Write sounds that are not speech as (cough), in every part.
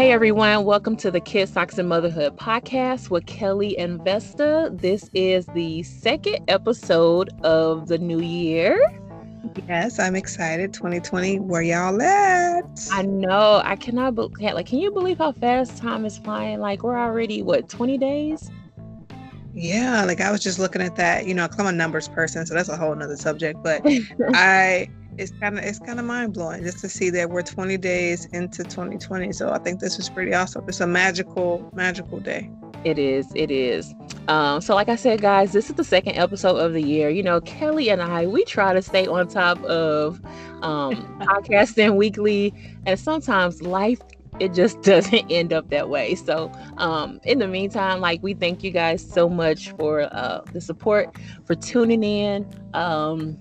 Hey everyone, welcome to the Kids Socks and Motherhood podcast with Kelly and Vesta. This is the second episode of the new year. Yes, I'm excited. 2020, where y'all at? I know. I cannot believe like can you believe how fast time is flying? Like we're already what, 20 days? Yeah, like I was just looking at that, you know, I'm a numbers person, so that's a whole nother subject. But (laughs) I it's kind of it's kind of mind blowing just to see that we're 20 days into 2020. So I think this is pretty awesome. It's a magical magical day. It is. It is. Um, so, like I said, guys, this is the second episode of the year. You know, Kelly and I, we try to stay on top of um, (laughs) podcasting weekly, and sometimes life it just (laughs) doesn't end up that way. So, um, in the meantime, like we thank you guys so much for uh, the support, for tuning in. Um,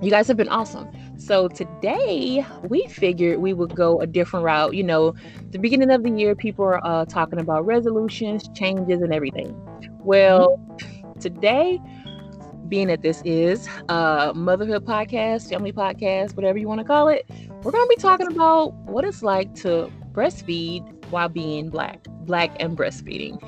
you guys have been awesome. So today we figured we would go a different route. You know, the beginning of the year, people are uh, talking about resolutions, changes, and everything. Well, today, being that this is a motherhood podcast, family podcast, whatever you want to call it, we're going to be talking about what it's like to breastfeed while being black, black and breastfeeding.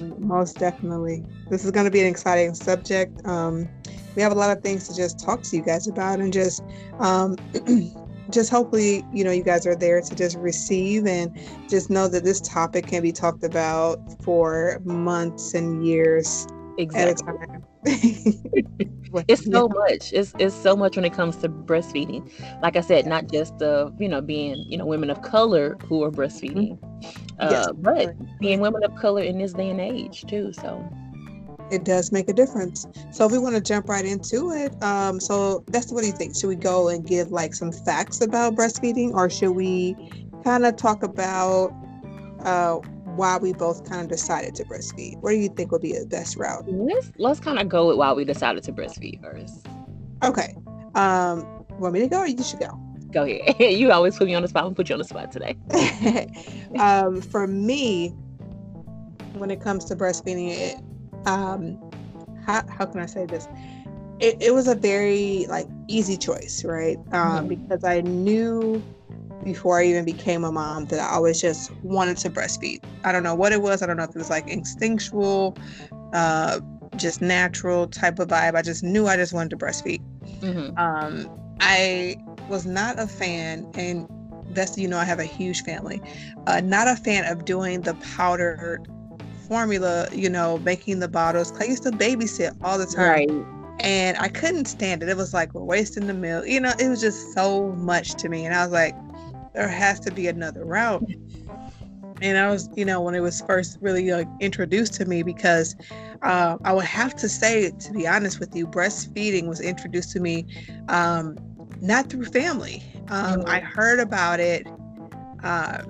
(laughs) Most definitely. This is going to be an exciting subject. Um, we have a lot of things to just talk to you guys about and just um, (clears throat) just hopefully you know you guys are there to just receive and just know that this topic can be talked about for months and years exactly. at a time (laughs) it's so much it's, it's so much when it comes to breastfeeding like i said not just uh you know being you know women of color who are breastfeeding mm-hmm. uh, yes. but being women of color in this day and age too so it does make a difference. So if we want to jump right into it, um, so that's what do you think? Should we go and give like some facts about breastfeeding, or should we kind of talk about uh, why we both kind of decided to breastfeed? What do you think would be the best route? Let's let's kind of go with why we decided to breastfeed first. Okay. Um, want me to go, or you should go? Go ahead. (laughs) you always put me on the spot. I'm put you on the spot today. (laughs) um, for me, when it comes to breastfeeding, it um how, how can i say this? It, it was a very like easy choice right? Um mm-hmm. because i knew before i even became a mom that i always just wanted to breastfeed. I don't know what it was. I don't know if it was like instinctual uh just natural type of vibe. I just knew i just wanted to breastfeed. Mm-hmm. um i was not a fan and that's you know i have a huge family uh, not a fan of doing the powdered formula, you know, making the bottles. I used to babysit all the time. Right. And I couldn't stand it. It was like we're wasting the milk. You know, it was just so much to me. And I was like, there has to be another route. And I was, you know, when it was first really like introduced to me, because uh, I would have to say, to be honest with you, breastfeeding was introduced to me um, not through family. Um, I heard about it uh,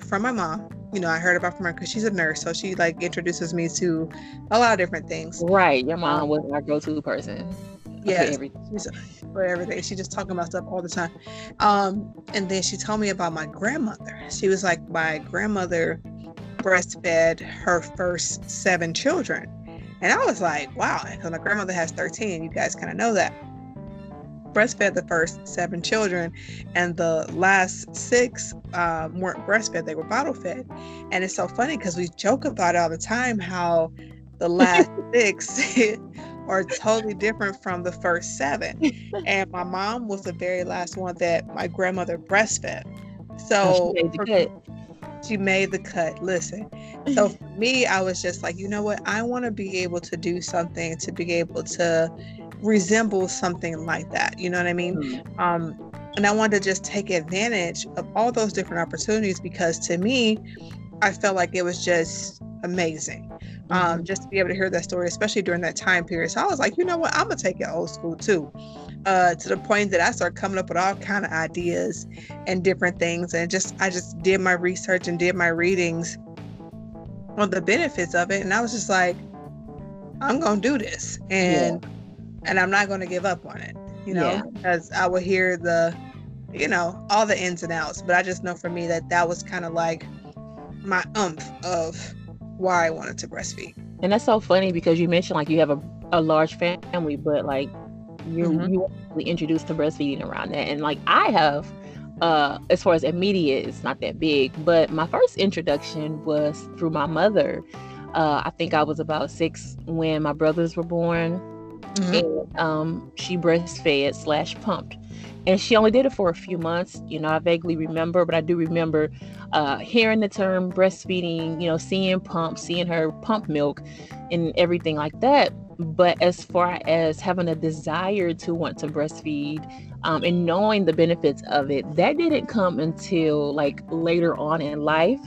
from my mom you know, I heard about from her because she's a nurse, so she like introduces me to a lot of different things. Right, your mom um, was my go-to person. Yeah, for everything. She just talking about stuff all the time. Um, and then she told me about my grandmother. She was like, my grandmother breastfed her first seven children, and I was like, wow. Because my grandmother has thirteen. You guys kind of know that breastfed the first seven children, and the last six um, weren't breastfed; they were bottle fed. And it's so funny because we joke about it all the time how the last (laughs) six (laughs) are totally different from the first seven. (laughs) And my mom was the very last one that my grandmother breastfed. So she made the cut. She made the cut. Listen. So for me, I was just like, you know what? I want to be able to do something to be able to resembles something like that. You know what I mean? Mm-hmm. Um, and I wanted to just take advantage of all those different opportunities because to me, I felt like it was just amazing. Um, mm-hmm. just to be able to hear that story, especially during that time period. So I was like, you know what, I'm gonna take it old school too. Uh, to the point that I started coming up with all kind of ideas and different things, and just I just did my research and did my readings on the benefits of it, and I was just like, I'm gonna do this, and yeah and I'm not going to give up on it, you know, yeah. because I will hear the, you know, all the ins and outs. But I just know for me that that was kind of like my umph of why I wanted to breastfeed. And that's so funny because you mentioned like you have a, a large family, but like you mm-hmm. you really introduced to breastfeeding around that, and like I have uh, as far as immediate, it's not that big. But my first introduction was through my mother. Uh, I think I was about six when my brothers were born, mm-hmm. and um, she breastfed slash pumped, and she only did it for a few months. You know, I vaguely remember, but I do remember uh, hearing the term breastfeeding. You know, seeing pump, seeing her pump milk, and everything like that. But as far as having a desire to want to breastfeed um, and knowing the benefits of it, that didn't come until like later on in life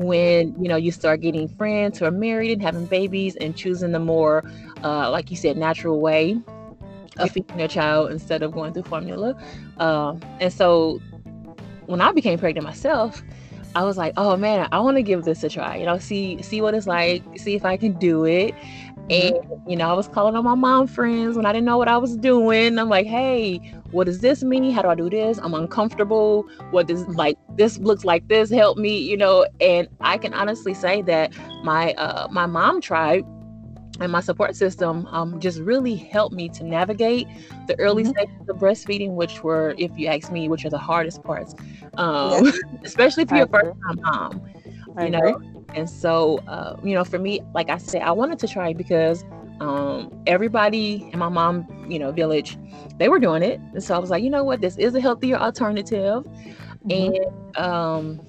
when you know you start getting friends who are married and having babies and choosing the more uh, like you said natural way of feeding their child instead of going through formula. Um, and so when i became pregnant myself i was like oh man i want to give this a try you know see see what it's like see if i can do it and you know i was calling on my mom friends when i didn't know what i was doing i'm like hey what does this mean? How do I do this? I'm uncomfortable. What does like this looks like this? Help me, you know. And I can honestly say that my uh my mom tried and my support system um, just really helped me to navigate the early mm-hmm. stages of breastfeeding, which were, if you ask me, which are the hardest parts, um, (laughs) especially if you're a first time mom, you know. And so, uh, you know, for me, like I said, I wanted to try because um, everybody in my mom, you know, village, they were doing it. And so I was like, you know what, this is a healthier alternative. Mm-hmm. And um,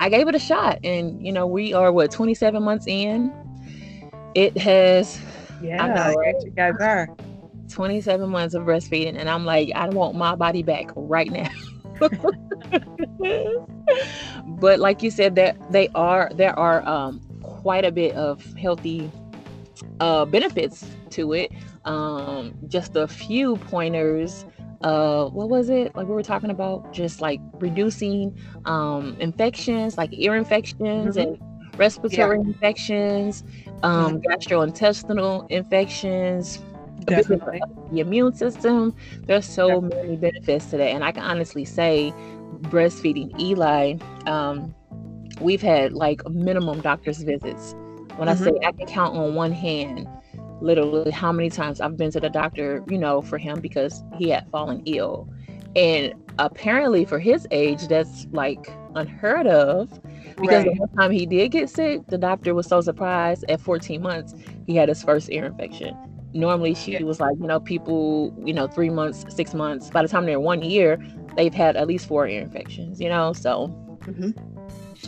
I gave it a shot. And, you know, we are what, 27 months in. It has, yeah, I know, right? you guys are 27 months of breastfeeding. And I'm like, I want my body back right now. (laughs) (laughs) but like you said, that they are, there are um, quite a bit of healthy uh, benefits to it. Um, just a few pointers. Uh, what was it? Like we were talking about, just like reducing um, infections, like ear infections mm-hmm. and respiratory yeah. infections, um, mm-hmm. gastrointestinal infections, the immune system. There's so Definitely. many benefits to that, and I can honestly say, breastfeeding Eli, um, we've had like minimum doctor's visits when mm-hmm. I say I can count on one hand, literally how many times I've been to the doctor, you know, for him because he had fallen ill. And apparently for his age, that's like unheard of. Because right. the one time he did get sick, the doctor was so surprised at 14 months, he had his first ear infection. Normally she was like, you know, people, you know, three months, six months, by the time they're one year, they've had at least four ear infections, you know, so. Mm-hmm.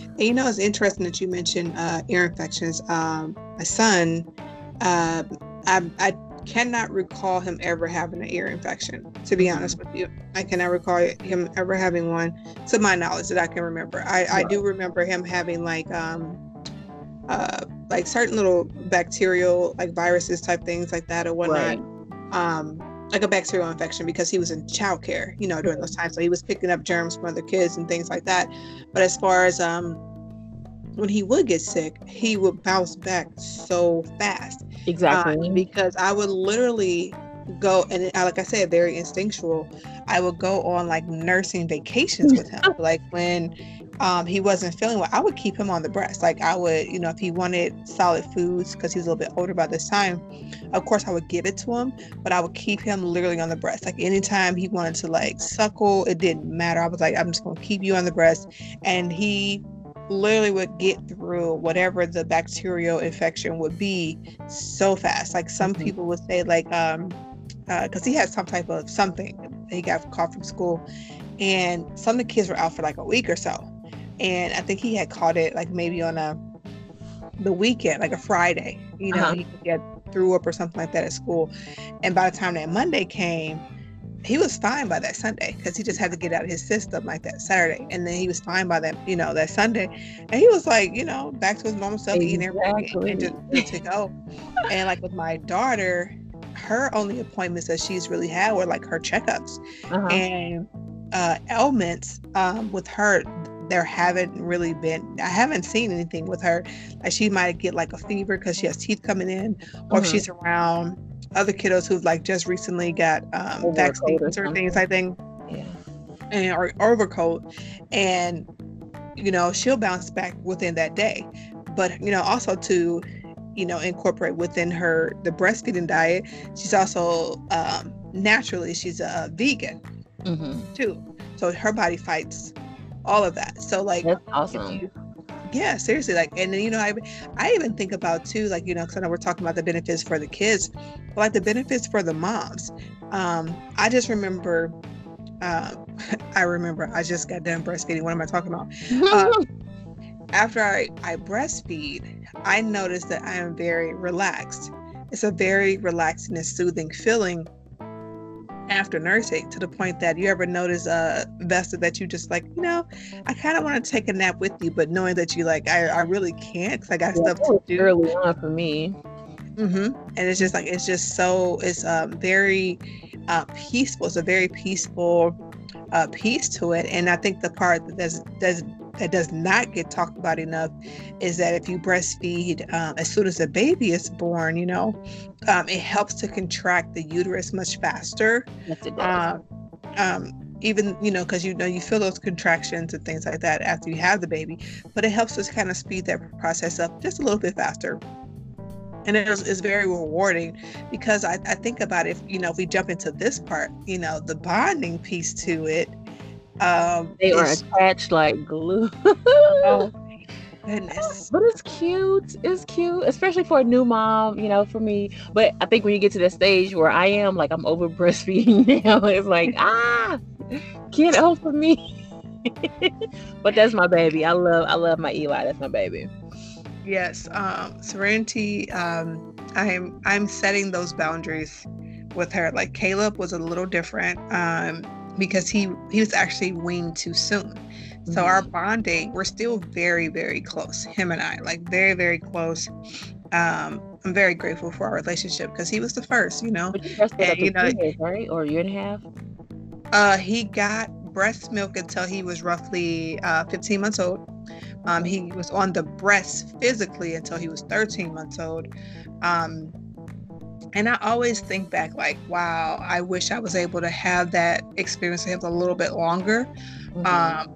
And you know, it's interesting that you mentioned uh, ear infections. Um, my son, uh, I, I cannot recall him ever having an ear infection. To be honest with you, I cannot recall him ever having one, to my knowledge, that I can remember. I, I do remember him having like um, uh, like certain little bacterial, like viruses type things like that or whatnot. Right. Um, like a bacterial infection because he was in childcare, you know, during those times. So he was picking up germs from other kids and things like that. But as far as um, when he would get sick, he would bounce back so fast. Exactly. Uh, because I would literally go and like I said, very instinctual. I would go on like nursing vacations with him. (laughs) like when um, he wasn't feeling well, I would keep him on the breast. Like I would, you know, if he wanted solid foods because he's a little bit older by this time, of course I would give it to him, but I would keep him literally on the breast. Like anytime he wanted to like suckle, it didn't matter. I was like, I'm just gonna keep you on the breast, and he literally would get through whatever the bacterial infection would be so fast. Like some mm-hmm. people would say, like, um, because uh, he had some type of something he got called from school, and some of the kids were out for like a week or so and I think he had caught it like maybe on a the weekend, like a Friday. You know, uh-huh. he could get threw up or something like that at school. And by the time that Monday came, he was fine by that Sunday because he just had to get out of his system like that Saturday, and then he was fine by that you know that Sunday, and he was like you know back to his normal self, exactly. eating everything and just to go. and like with my daughter, her only appointments that she's really had were like her checkups uh-huh. and uh, ailments um, with her there haven't really been i haven't seen anything with her like she might get like a fever because she has teeth coming in or mm-hmm. if she's around other kiddos who've like just recently got um, vaccines or, or things i think yeah. and or overcoat and you know she'll bounce back within that day but you know also to you know incorporate within her the breastfeeding diet she's also um, naturally she's a vegan mm-hmm. too So her body fights all of that. So like that's awesome. You, yeah, seriously. Like, and then you know, I I even think about too, like you know, because I know we're talking about the benefits for the kids, but like the benefits for the moms. Um, I just remember, uh, (laughs) I remember I just got done breastfeeding. What am I talking about? (laughs) Uh, after I I breastfeed, I notice that I am very relaxed. It's a very relaxing and soothing feeling after nursing to the point that you ever notice uh Vesta that you just like you know I kind of want to take a nap with you but knowing that you like I, I really can't because I got yeah, stuff to do early on for me mm-hmm. and it's just like it's just so it's um very uh, peaceful it's a very peaceful uh, piece to it and I think the part that does does that does not get talked about enough is that if you breastfeed um, as soon as the baby is born, you know, um, it helps to contract the uterus much faster. Yes, it does. Um, um even you know because you know you feel those contractions and things like that after you have the baby but it helps us kind of speed that process up just a little bit faster and it is, is very rewarding because I, I think about if you know if we jump into this part you know the bonding piece to it um, they are attached like glue. oh (laughs) goodness! (gasps) But it's cute. It's cute, especially for a new mom. You know, for me. But I think when you get to the stage where I am, like I'm over (laughs) breastfeeding now, it's like (laughs) ah, get over me. but that's my baby. I love. I love my Eli. That's my baby. Yes, um, Serenity. Um, I'm I'm setting those boundaries with her. Like Caleb was a little different. Um, because he he was actually weaned too soon. So mm-hmm. our bonding, we're still very very close. Him and I, like very very close. Um, I'm very grateful for our relationship because he was the first, you know. and, you know, years, right, or a year and a half. Uh, he got breast milk until he was roughly uh, 15 months old. Um, he was on the breast physically until he was 13 months old. Um, and I always think back, like, wow, I wish I was able to have that experience with him a little bit longer. Mm-hmm. Um,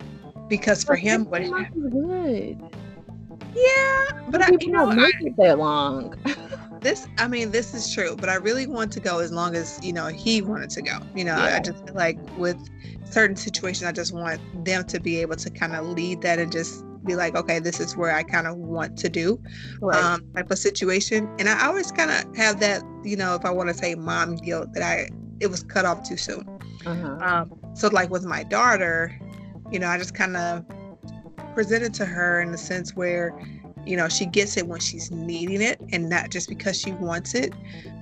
because for him, what good. Yeah, but I you know, make I, it that long. (laughs) this, I mean, this is true, but I really want to go as long as you know he wanted to go. You know, yeah. I just like with certain situations, I just want them to be able to kind of lead that and just be like, okay, this is where I kind of want to do right. um, type of situation. And I always kind of have that, you know, if I want to say mom guilt that I it was cut off too soon. Uh-huh. Um, so like with my daughter, you know, I just kind of presented to her in the sense where, you know, she gets it when she's needing it and not just because she wants it.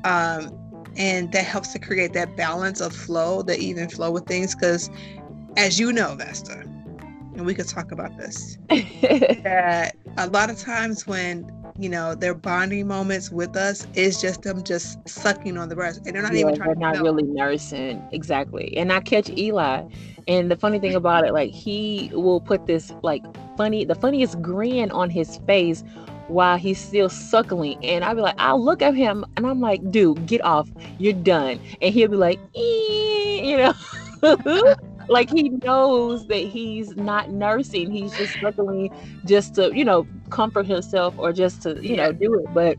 Um, and that helps to create that balance of flow, the even flow with things. Because as you know, Vesta, and we could talk about this. (laughs) that a lot of times when you know their bonding moments with us is just them just sucking on the breast, and they're not yeah, even trying. They're not really nursing exactly. And I catch Eli, and the funny thing about it, like he will put this like funny, the funniest grin on his face while he's still suckling. And I'll be like, I'll look at him and I'm like, dude, get off. You're done. And he'll be like, eh, you know. (laughs) like he knows that he's not nursing. He's just struggling just to you know comfort himself or just to you know do it. But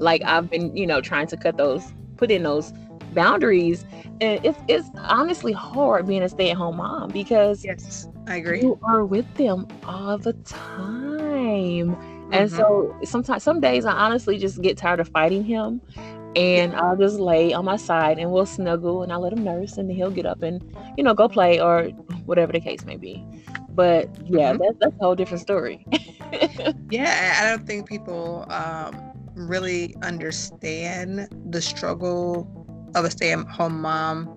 like i've been you know trying to cut those put in those boundaries. And it's it's honestly hard being a stay-at-home mom because yes i agree. you are with them all the time. And mm-hmm. so sometimes some days i honestly just get tired of fighting him and I'll just lay on my side and we'll snuggle and I'll let him nurse and then he'll get up and you know go play or whatever the case may be. But yeah, mm-hmm. that's that's a whole different story. (laughs) yeah, I don't think people um, really understand the struggle of a stay-at-home mom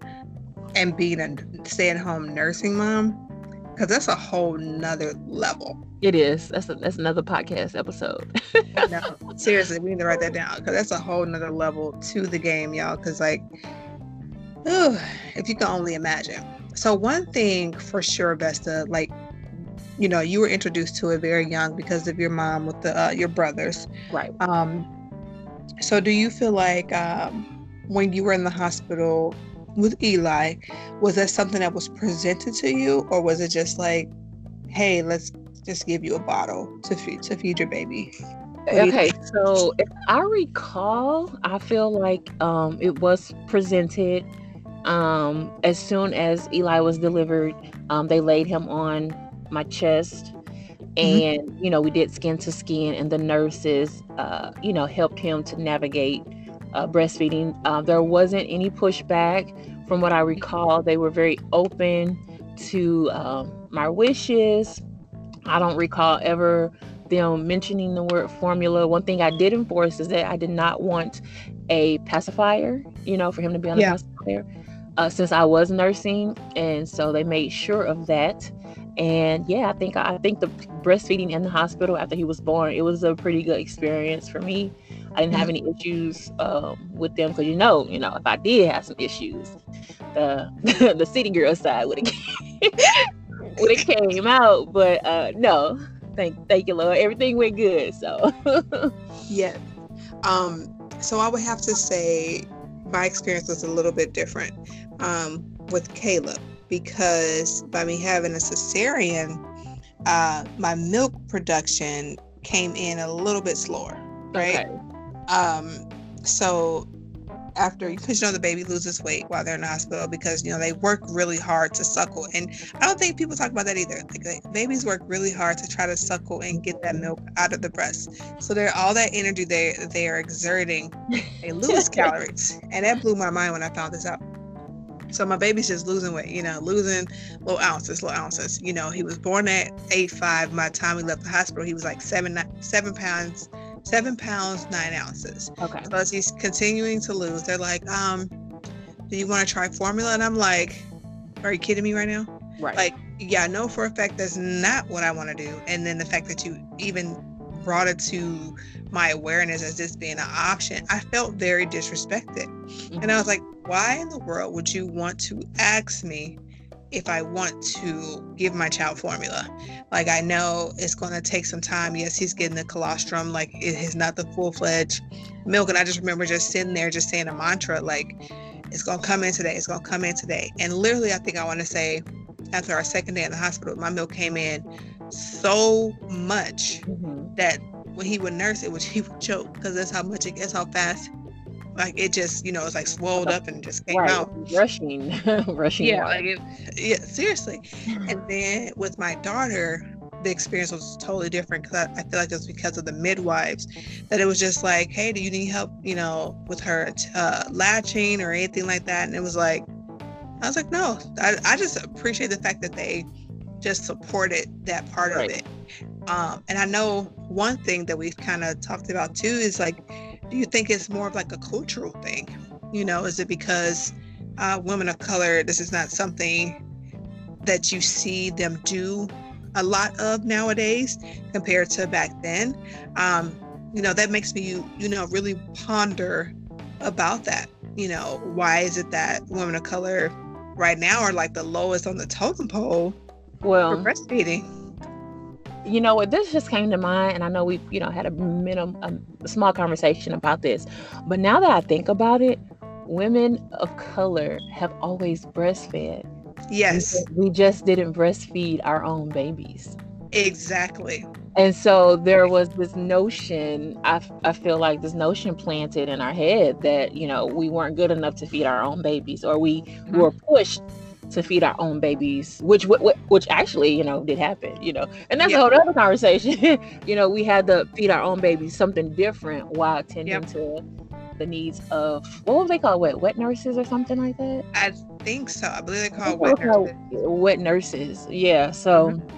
and being a stay-at-home nursing mom because that's a whole nother level. It is. That's a, that's another podcast episode. (laughs) no, (laughs) seriously, we need to write that down because that's a whole nother level to the game, y'all. Because like, ooh, if you can only imagine. So one thing for sure, Vesta, like, you know, you were introduced to it very young because of your mom with the uh, your brothers, right? Um, so do you feel like um, when you were in the hospital with Eli, was that something that was presented to you, or was it just like, hey, let's just give you a bottle to feed to feed your baby. Okay, so if I recall, I feel like um, it was presented, Um, as soon as Eli was delivered, um, they laid him on my chest Mm-hmm. and you know we did skin to skin and the nurses uh, you know helped him to navigate uh, breastfeeding. Uh, there wasn't any pushback. From what i recall they were very open to um, my wishes. I don't recall ever them mentioning the word formula. One thing i did enforce is that i did not want a pacifier you know for him to be on yeah. a pacifier uh, since i was nursing and so they made sure of that and yeah i think i think the breastfeeding in the hospital after he was born it was a pretty good experience for me. I didn't have any issues um, with them because you know you know if i did have some issues the (laughs) the city girl side would have (laughs) would have came out but uh no. Thank thank you lord. Everything went good so. Yeah. Um so i would have to say my experience was a little bit different um with caleb because by me having a cesarean, uh, my milk production came in a little bit slower, right? Okay. Um, so after because you know the baby loses weight while they're in the hospital because you know they work really hard to suckle. And i don't think people talk about that either. Like, babies work really hard to try to suckle and get that milk out of the breast. So they're all that energy they they are exerting they (laughs) lose calories. And that blew my mind when i found this out so my baby's just losing weight, you know, losing little ounces, little ounces. You know, he was born at eight five. By the time he left the hospital, he was like seven seven pounds, seven pounds nine ounces. Okay. So as he's continuing to lose, they're like, um, do you want to try formula? And I'm like, are you kidding me right now? Right. Like, yeah, I know for a fact that's not what I want to do. And then the fact that you even brought it to my awareness as this being an option, I felt very disrespected. Mm-hmm. And I was like, why in the world would you want to ask me if I want to give my child formula? Like, I know it's going to take some time. Yes, he's getting the colostrum, like, it is not the full fledged milk. And I just remember just sitting there, just saying a mantra, like, it's going to come in today. It's going to come in today. And literally, I think I want to say, after our second day in the hospital, my milk came in so much mm-hmm. that when he would nurse it, which he would choke because that's how much it gets, how fast. Like it just, you know, it's like swelled up and just came right. out. Rushing, (laughs) rushing. Yeah, like it, yeah, seriously. and then with my daughter, the experience was totally different because I, I, feel like it was because of the midwives that it was just like, hey, do you need help, you know, with her uh, latching or anything like that? And it was like, I was like, no, I, I just appreciate the fact that they just supported that part right. of it. Um, and I know one thing that we've kind of talked about too is like, do you think it's more of like a cultural thing? You know, is it because uh, women of color, this is not something that you see them do a lot of nowadays compared to back then? Um, you know, that makes me, you, know, really ponder about that. You know, why is it that women of color right now are like the lowest on the totem pole well, for breastfeeding? You know what this just came to mind and i know we've you know had a minimum a, small conversation about this but now that i think about it women of color have always breastfed. Yes. We just didn't breastfeed our own babies. Exactly. And so there was this notion I, I feel like this notion planted in our head that you know we weren't good enough to feed our own babies or we mm-hmm. were pushed to feed our own babies, which which which actually you know did happen, you know, and that's a whole other conversation. (laughs) you know, we had to feed our own babies something different while attending yep. to the needs of what was they called? Wet wet nurses or something like that? I think so. I believe they call wet nurses. Wet nurses, yeah. So. Mm-hmm.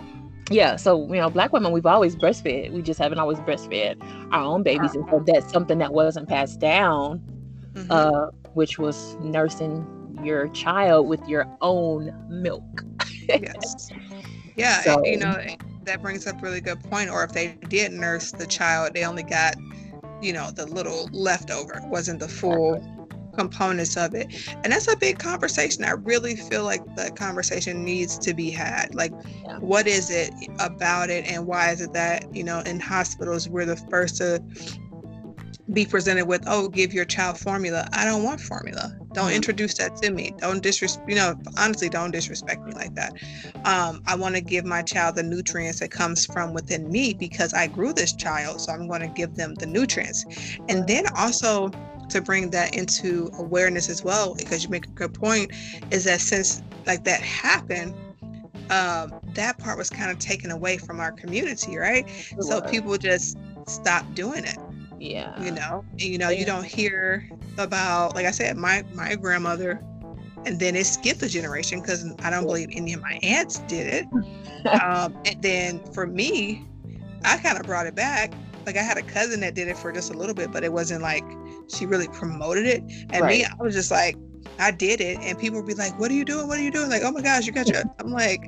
Yeah, so you know, black women, we've always breastfed. We just haven't always breastfed our own babies, and so that's something that wasn't passed down, mm-hmm. uh, which was nursing your child with your own milk. yes. Yeah, so, you know, that brings up a really good point. Or if they did nurse the child, they only got, you know, the little leftover, wasn't the full components of it. And that's a big conversation. I really feel like the conversation needs to be had. Like, yeah. what is it about it, and why is it that, you know, in hospitals, we're the first to be presented with, oh, give your child formula. I don't want formula. Don't mm-hmm. introduce that to me. Don't disrespect, you know, honestly, don't disrespect me like that. Um, I want to give my child the nutrients that comes from within me because I grew this child. So I'm going to give them the nutrients. And then also to bring that into awareness as well because you make a good point is that since like that happened um, that part was kind of taken away from our community right so people just stopped doing it yeah. you know And, you know Yeah. you don't hear about like i said my my grandmother and then it skipped a generation because i don't believe any of my aunts did it. (laughs) Um, and then for me i kind of brought it back. Like i had a cousin that did it for just a little bit but it wasn't like she really promoted it. And me i was just like i did it and people would be like what are you doing? What are you doing? Like oh my gosh you got your i'm like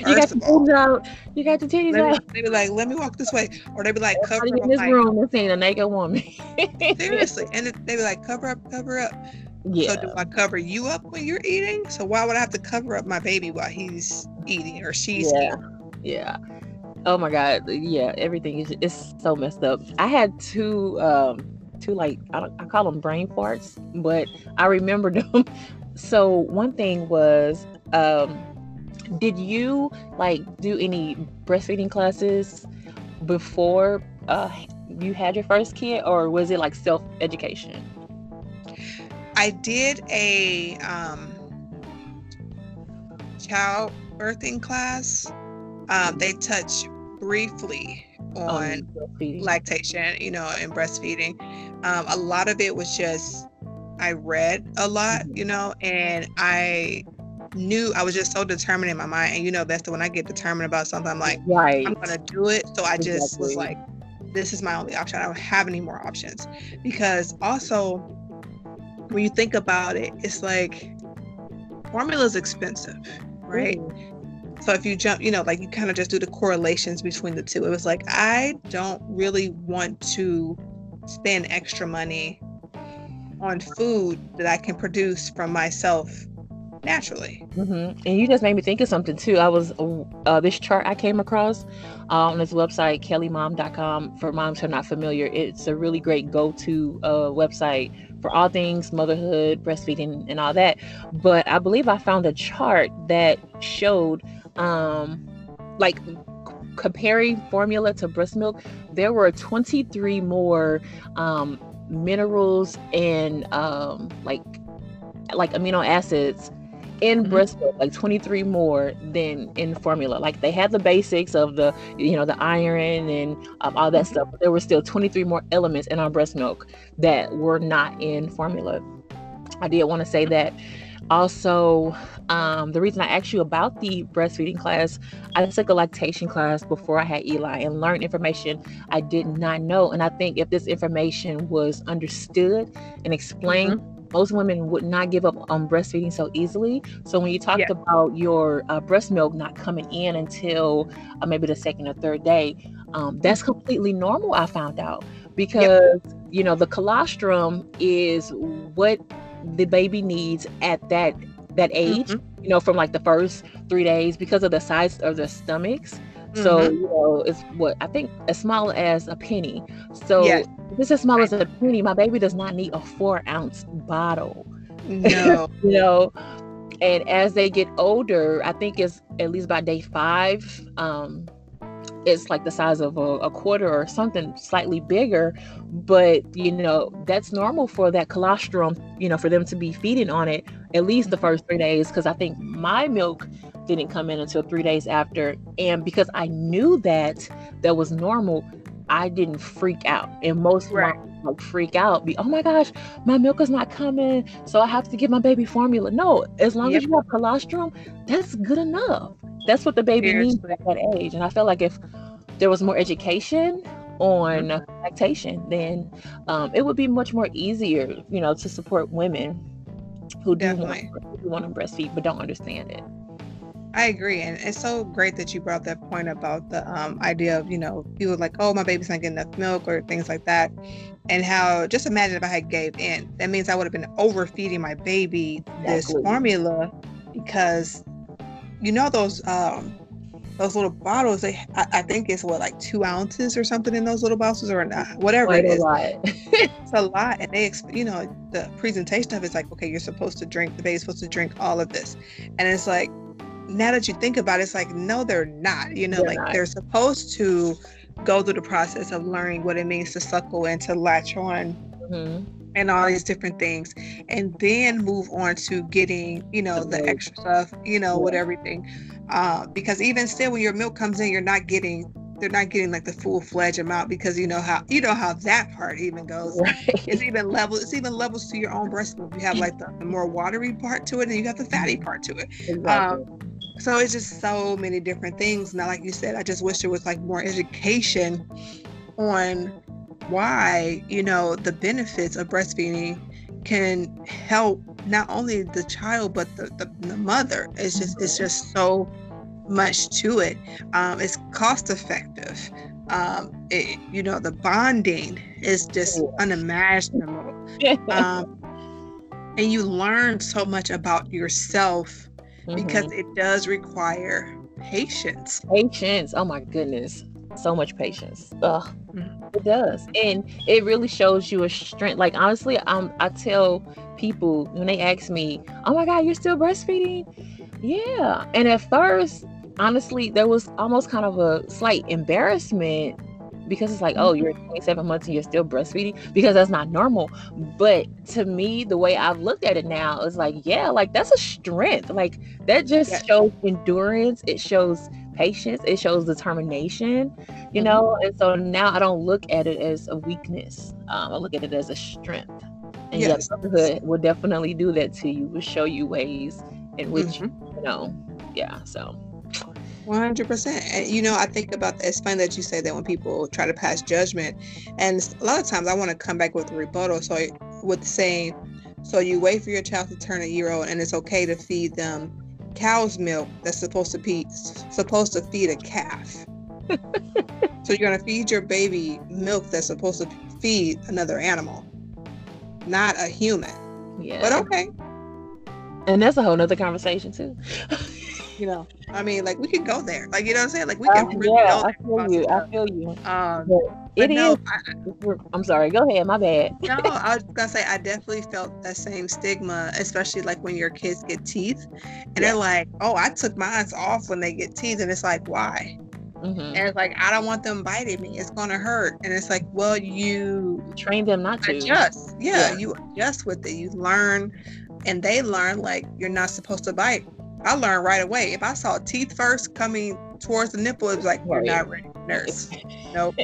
You got of all, out. You got the titties me, out. they be like let me walk this way or they be like cover up in this like, room is seeing a naked woman. seriously and they be like cover up cover up Yeah. So do I cover you up when you're eating? So why would I have to cover up my baby while he's eating or she's Yeah. eating? Yeah. Oh my god. Yeah, everything is it's so messed up. I had two um two like I, don't, I call them brain farts, but I remember (laughs) them. So one thing was um did you like do any breastfeeding classes before uh you had your first kid or was it like self education? I did a um, child birthing class. Um, they touch briefly on breastfeeding? lactation, you know, and breastfeeding. Um, a lot of it was just I read a lot, Mhm. you know, and I knew I was just so determined in my mind. And you know, that's the when I get determined about something, I'm like, right. I'm gonna do it. So I just was like, this is my only option. I don't have any more options. Because also when you think about it, it's like formula is expensive, right? Mm-hmm. So if you jump, you know, like you kind of just do the correlations between the two. It was like, I don't really want to spend extra money on food that I can produce from myself naturally. hmm And you just made me think of something too. I was uh, this chart I came across uh, on this website, kellymom.com. For moms who are not familiar, it's a really great go-to uh, website for all things motherhood, breastfeeding, and all that. But I believe I found a chart that showed, um, like, comparing formula to breast milk. There were 23 more um, minerals and um, like like amino acids in Mhm. breast milk like 23 more than in formula like they had the basics of the you know the iron and um, all that Mhm. stuff but there were still 23 more elements in our breast milk that were not in formula i did want to say that also um, the reason i asked you about the breastfeeding class i took a lactation class before i had eli and learned information i did not know and i think if this information was understood and explained most women would not give up on breastfeeding so easily. So when you talked Yeah. about your uh, breast milk not coming in until uh, maybe the second or third day, um, that's completely normal. I found out because you know the colostrum is what the baby needs at that that age. Mhm. You know, from like the first three days because of the size of the stomachs. So Mhm. you know, it's what I think as small as a penny. So Yes. if it's as small as a penny, my baby does not need a four ounce bottle. (laughs) no. You know, and as they get older, I think it's at least by day five. Um, it's like the size of a, a quarter or something slightly bigger, but you know that's normal for that colostrum. You know, for them to be feeding on it at least the first three days. Because I think my milk didn't come in until three days after, and because I knew that that was normal, I didn't freak out. And most Right. moms like freak out, be oh my gosh, my milk is not coming, so I have to give my baby formula. No, as long Yep. as you have colostrum, that's good enough. That's what the baby needs at that age. And I feel like if there was more education on Mm-hmm. lactation, then um, it would be much more easier, you know, to support women who do want, Definitely. who want to breastfeed but don't understand it. I agree, and it's so great that you brought that point about the um, idea of you know people like, oh, my baby's not getting enough milk or things like that, and how just imagine if I had gave in, that means I would have been overfeeding my baby this Exactly. formula because you know those um, those little bottles. They I, I think it's what like two ounces or something in those little bottles or not, whatever Quite it a lot. (laughs) (laughs) It's a lot, and they you know the presentation of it's like, okay, you're supposed to drink. The baby's supposed to drink all of this, and it's like now that you think about it, it's like, no, they're not. You know, They're like not. they're supposed to go through the process of learning what it means to suckle and to latch on Mhm. and all these different things and then move on to getting you know the extra stuff you know with everything uh, because even still when your milk comes in you're not getting they're not getting like the full fledged amount because you know how you know how that part even goes. Right. It's even level. It's even levels to your own breast milk. You have like the, the, more watery part to it, and you have the fatty part to it. (laughs) Exactly. Um, so it's just so many different things. Now, like you said, I just wish there was like more education on why you know the benefits of breastfeeding can help not only the child but the, the, the mother. It's just it's just so much to it. Um, it's cost effective. Um, it, you know the bonding is just unimaginable. (laughs) Um, and you learn so much about yourself mm-hmm. because it does require patience patience oh my goodness so much patience. Ugh, mm. it does, and it really shows you a strength. Like honestly, um, I tell people when they ask me, "Oh my God, you're still breastfeeding?" Yeah, and at first, honestly, there was almost kind of a slight embarrassment because it's like, oh, you're mm-hmm. 27 months and you're still breastfeeding because that's not normal. But to me, the way I've looked at it now is like, yeah, like that's a strength. Like that just shows endurance. It shows patience it shows determination you mm-hmm. know and so now i don't look at it as a weakness um, i look at it as a strength and yes. motherhood will definitely do that to you will show you ways in which mm-hmm. you know yeah so 100% and you know i think about it's funny that you say that when people try to pass judgment and a lot of times i want to come back with a rebuttal so with saying so you wait for your child to turn a year old and it's okay to feed them cow's milk that's supposed to be supposed to feed a calf. so you're gonna feed your baby milk that's supposed to feed another animal, not a human. Yeah. But okay. And that's a whole nother conversation too. (laughs) you know, I mean, like we could go there. Like you know what I'm saying? Like we can uh, really yeah, I feel you. I feel you. Um, it no, is. I, I'm sorry. Go ahead. My bad. no, I (laughs) was gonna say I definitely felt that same stigma, especially like when your kids get teeth, and yeah. they're like, "Oh, I took mine off when they get teeth," and it's like, why? Mm-hmm. And it's like I don't want them biting me. It's gonna hurt. And it's like, well, you train them not to adjust. Yeah, yeah, you adjust with it. You learn, and they learn like you're not supposed to bite. I learned right away. If I saw teeth first coming towards the nipple, it was like, you're not ready, nurse. (laughs) nope.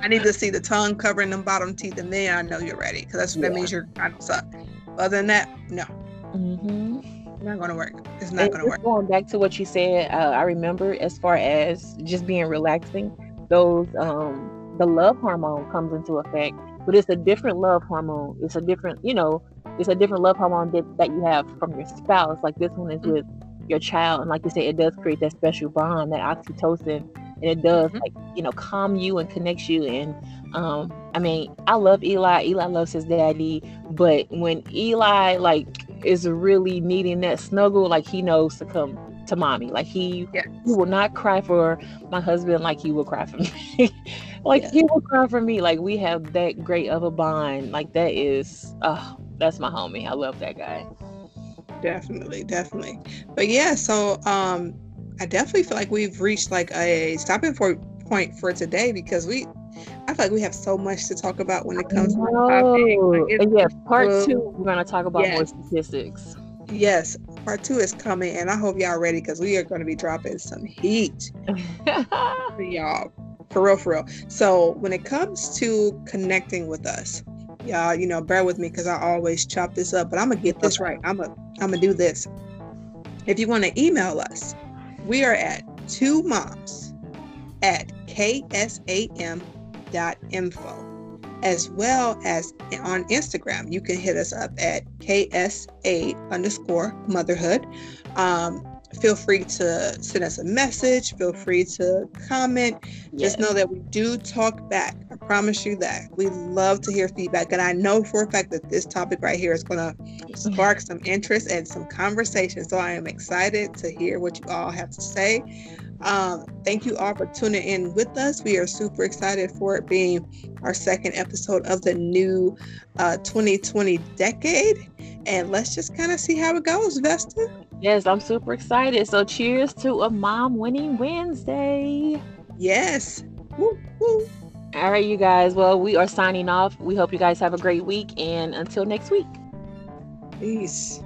I need to see the tongue covering them bottom teeth, and then I know you're ready because that's yeah. that means you're kind of suck. Other than that, no. Mm-hmm. Not gonna work. It's not gonna work. Going back to what you said, uh, I remember as far as just being relaxing, those um the love hormone comes into effect, but it's a different love hormone. It's a different, you know, it's a different love hormone that, that you have from your spouse. Like this one is mm-hmm. with your child, and like you said, it does create that special bond, that oxytocin and it does mm-hmm. like you know calm you and connects you and um i mean i love eli. Eli loves his daddy but when eli like is really needing that snuggle like he knows to come to mommy. Like he, yes. he will not cry for my husband like he will cry for me. (laughs) Like yes. he will cry for me. Like we have that great of a bond. Like that is oh that's my homie. I love that guy definitely definitely but yeah so um I definitely feel like we've reached like a stopping point for today because we I feel like we have so much to talk about when it comes to topic. Like yeah, part two, we're gonna talk about more statistics. Yes, part two is coming, and I hope y'all ready because we are going to be dropping some heat (laughs) for y'all, for real, for real. So when it comes to connecting with us, y'all, you know, bear with me because I always chop this up, but I'm gonna get this right. I'm gonna, I'm gonna do this. If you want to email us, we are at two moms at ksam.info as well as on Instagram. You can hit us up at KSA underscore motherhood. Um, feel free to send us a message. Feel free to comment. Yes. Just know that we do talk back. I promise you that. We love to hear feedback. And I know for a fact that this topic right here is going to spark some interest and some conversation. So I am excited to hear what you all have to say. Um, thank you all for tuning in with us. We are super excited for it being our second episode of the new uh, 2020 decade. And let's just kind of see how it goes, Vesta. Yes, I'm super excited. So cheers to a mom winning Wednesday. Yes. Woo, woo. All right, you guys. Well, we are signing off. We hope you guys have a great week, and until next week. Peace.